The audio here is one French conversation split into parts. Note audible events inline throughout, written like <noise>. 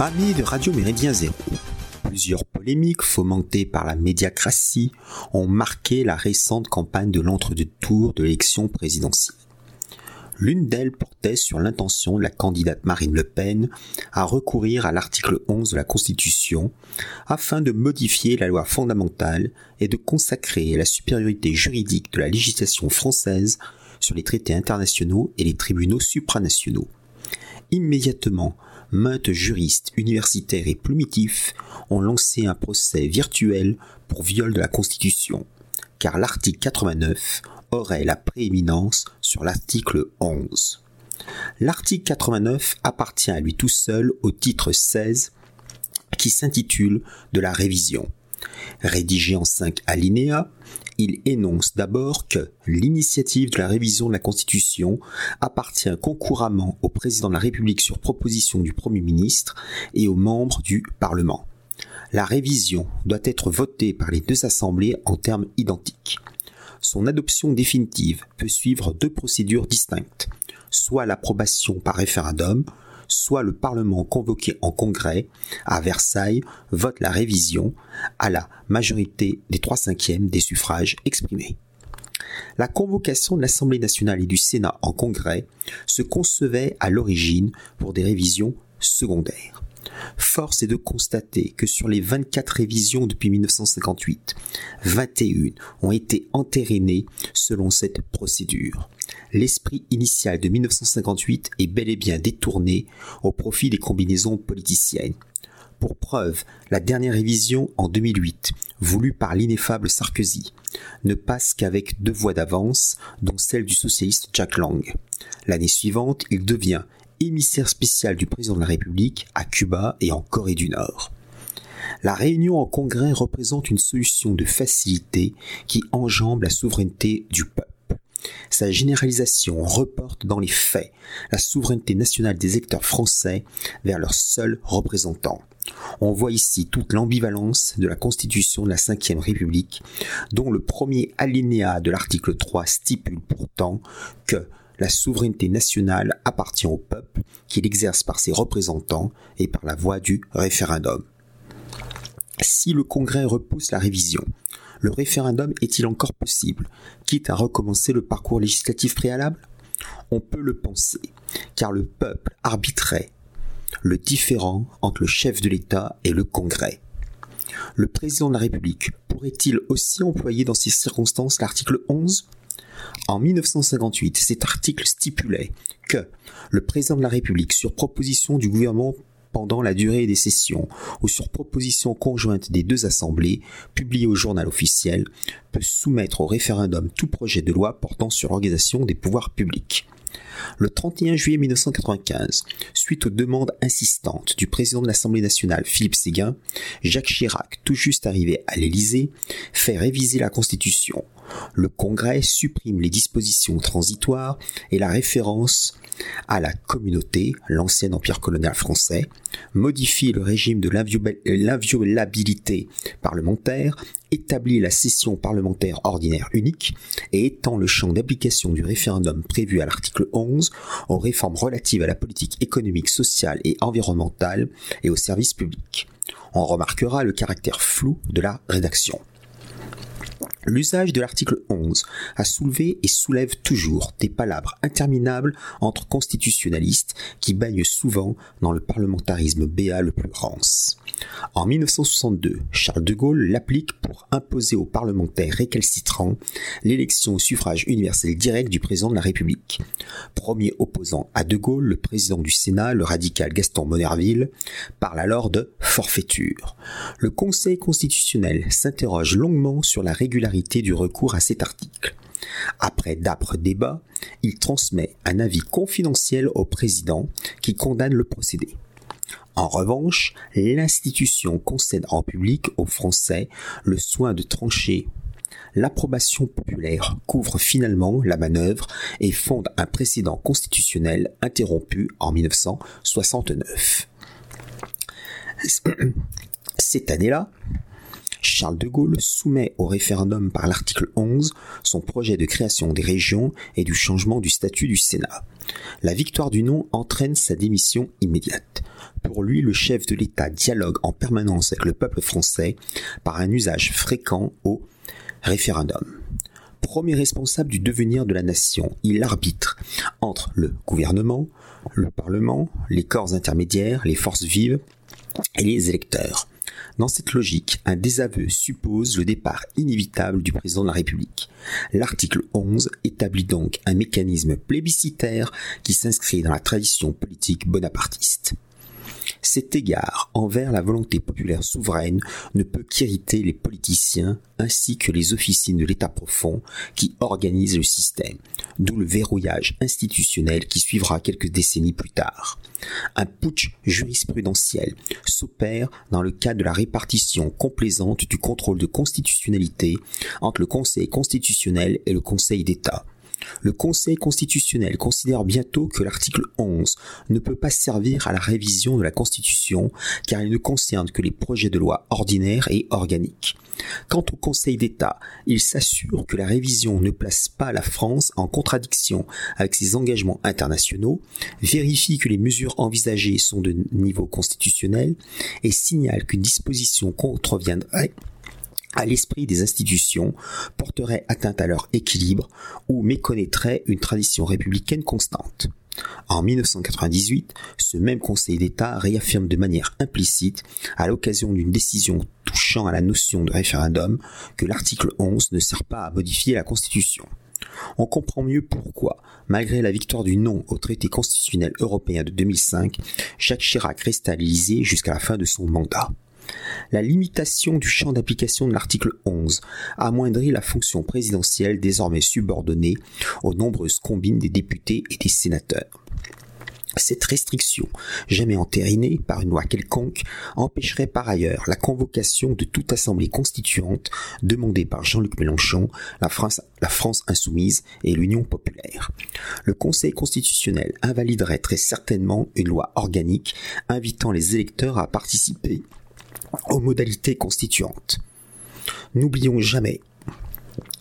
Amis de Radio Méridien Zéro, plusieurs polémiques fomentées par la médiacratie ont marqué la récente campagne de l'entre-deux-tours de l'élection présidentielle. L'une d'elles portait sur l'intention de la candidate Marine Le Pen à recourir à l'article 11 de la Constitution afin de modifier la loi fondamentale et de consacrer la supériorité juridique de la législation française sur les traités internationaux et les tribunaux supranationaux. Immédiatement, maintes juristes universitaires et plumitifs ont lancé un procès virtuel pour viol de la Constitution, car l'article 89 aurait la prééminence sur l'article 11. L'article 89 appartient à lui tout seul au titre 16 qui s'intitule de la révision. Rédigé en cinq alinéas, il énonce d'abord que l'initiative de la révision de la Constitution appartient concouramment au président de la République sur proposition du Premier ministre et aux membres du Parlement. La révision doit être votée par les deux assemblées en termes identiques. Son adoption définitive peut suivre deux procédures distinctes, soit l'approbation par référendum, soit le Parlement convoqué en congrès à Versailles vote la révision à la majorité des trois cinquièmes des suffrages exprimés. La convocation de l'Assemblée nationale et du Sénat en congrès se concevait à l'origine pour des révisions secondaires. Force est de constater que sur les 24 révisions depuis 1958, 21 ont été entérinées selon cette procédure. L'esprit initial de 1958 est bel et bien détourné au profit des combinaisons politiciennes. Pour preuve, la dernière révision en 2008, voulue par l'ineffable Sarkozy, ne passe qu'avec deux voix d'avance, dont celle du socialiste Jack Lang. L'année suivante, il devient émissaire spécial du président de la République à Cuba et en Corée du Nord. La réunion en congrès représente une solution de facilité qui enjambe la souveraineté du peuple. Sa généralisation reporte dans les faits la souveraineté nationale des électeurs français vers leurs seuls représentants. On voit ici toute l'ambivalence de la Constitution de la Ve République, dont le premier alinéa de l'article 3 stipule pourtant que la souveraineté nationale appartient au peuple, qui l'exerce par ses représentants et par la voie du référendum. Si le Congrès repousse la révision, le référendum est-il encore possible, quitte à recommencer le parcours législatif préalable? On peut le penser, car le peuple arbitrait le différent entre le chef de l'État et le Congrès. Le président de la République pourrait-il aussi employer dans ces circonstances l'article 11 en 1958, cet article stipulait que le président de la République, sur proposition du gouvernement pendant la durée des sessions ou sur proposition conjointe des deux assemblées, publiée au journal officiel, peut soumettre au référendum tout projet de loi portant sur l'organisation des pouvoirs publics. Le 31 juillet 1995, suite aux demandes insistantes du président de l'Assemblée nationale Philippe Séguin, Jacques Chirac, tout juste arrivé à l'Élysée, fait réviser la Constitution. Le Congrès supprime les dispositions transitoires et la référence à la communauté, l'ancien empire colonial français, modifie le régime de l'inviolabilité parlementaire, établit la session parlementaire ordinaire unique et étend le champ d'application du référendum prévu à l'article 11 aux réformes relatives à la politique économique, sociale et environnementale et aux services publics. On remarquera le caractère flou de la rédaction. L'usage de l'article 11 a soulevé et soulève toujours des palabres interminables entre constitutionnalistes qui baignent souvent dans le parlementarisme béat le plus rance. En 1962, Charles de Gaulle l'applique pour imposer aux parlementaires récalcitrants l'élection au suffrage universel direct du président de la République. Premier opposant à de Gaulle, le président du Sénat, le radical Gaston Monerville, parle alors de forfaiture. Le Conseil constitutionnel s'interroge longuement sur la régularité du recours à cet article. Après d'âpres débats, il transmet un avis confidentiel au président qui condamne le procédé. En revanche, l'institution concède en public aux Français le soin de trancher. L'approbation populaire couvre finalement la manœuvre et fonde un précédent constitutionnel interrompu en 1969. <clears throat> Cette année-là, Charles de Gaulle soumet au référendum par l'article 11 son projet de création des régions et du changement du statut du Sénat. La victoire du non entraîne sa démission immédiate. Pour lui, le chef de l'État dialogue en permanence avec le peuple français par un usage fréquent au référendum. Premier responsable du devenir de la nation, il arbitre entre le gouvernement, le Parlement, les corps intermédiaires, les forces vives et les électeurs. Dans cette logique, un désaveu suppose le départ inévitable du président de la République. L'article 11 établit donc un mécanisme plébiscitaire qui s'inscrit dans la tradition politique bonapartiste. Cet égard envers la volonté populaire souveraine ne peut qu'irriter les politiciens ainsi que les officines de l'État profond qui organisent le système, d'où le verrouillage institutionnel qui suivra quelques décennies plus tard. Un putsch jurisprudentiel s'opère dans le cadre de la répartition complaisante du contrôle de constitutionnalité entre le Conseil constitutionnel et le Conseil d'État. Le Conseil constitutionnel considère bientôt que l'article 11 ne peut pas servir à la révision de la Constitution car il ne concerne que les projets de loi ordinaires et organiques. Quant au Conseil d'État, il s'assure que la révision ne place pas la France en contradiction avec ses engagements internationaux, vérifie que les mesures envisagées sont de niveau constitutionnel et signale qu'une disposition contreviendrait à l'esprit des institutions, porterait atteinte à leur équilibre ou méconnaîtrait une tradition républicaine constante. En 1998, ce même Conseil d'État réaffirme de manière implicite, à l'occasion d'une décision touchant à la notion de référendum, que l'article 11 ne sert pas à modifier la Constitution. On comprend mieux pourquoi, malgré la victoire du non au traité constitutionnel européen de 2005, Jacques Chirac l'Élysée jusqu'à la fin de son mandat. La limitation du champ d'application de l'article 11 amoindrit la fonction présidentielle désormais subordonnée aux nombreuses combines des députés et des sénateurs. Cette restriction, jamais entérinée par une loi quelconque, empêcherait par ailleurs la convocation de toute assemblée constituante demandée par Jean-Luc Mélenchon, la France, la France insoumise et l'Union populaire. Le Conseil constitutionnel invaliderait très certainement une loi organique invitant les électeurs à participer aux modalités constituantes. N'oublions jamais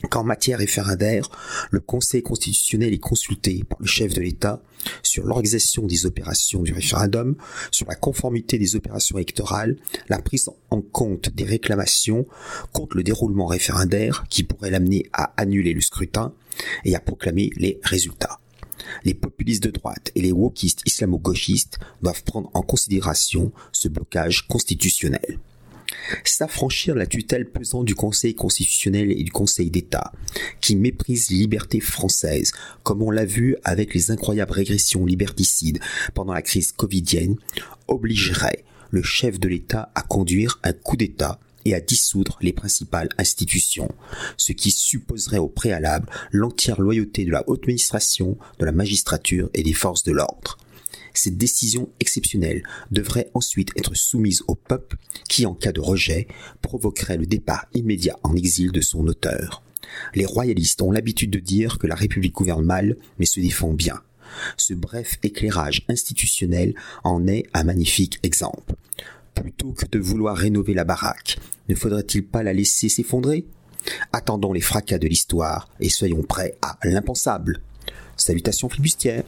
qu'en matière référendaire, le Conseil constitutionnel est consulté par le chef de l'État sur l'organisation des opérations du référendum, sur la conformité des opérations électorales, la prise en compte des réclamations contre le déroulement référendaire qui pourrait l'amener à annuler le scrutin et à proclamer les résultats les populistes de droite et les wokistes islamo-gauchistes doivent prendre en considération ce blocage constitutionnel. S'affranchir la tutelle pesant du Conseil constitutionnel et du Conseil d'État, qui méprisent les libertés françaises, comme on l'a vu avec les incroyables régressions liberticides pendant la crise covidienne, obligerait le chef de l'État à conduire un coup d'État et à dissoudre les principales institutions, ce qui supposerait au préalable l'entière loyauté de la haute administration, de la magistrature et des forces de l'ordre. Cette décision exceptionnelle devrait ensuite être soumise au peuple qui, en cas de rejet, provoquerait le départ immédiat en exil de son auteur. Les royalistes ont l'habitude de dire que la République gouverne mal, mais se défend bien. Ce bref éclairage institutionnel en est un magnifique exemple. Plutôt que de vouloir rénover la baraque, ne faudrait-il pas la laisser s'effondrer? Attendons les fracas de l'histoire et soyons prêts à l'impensable. Salutations flibustières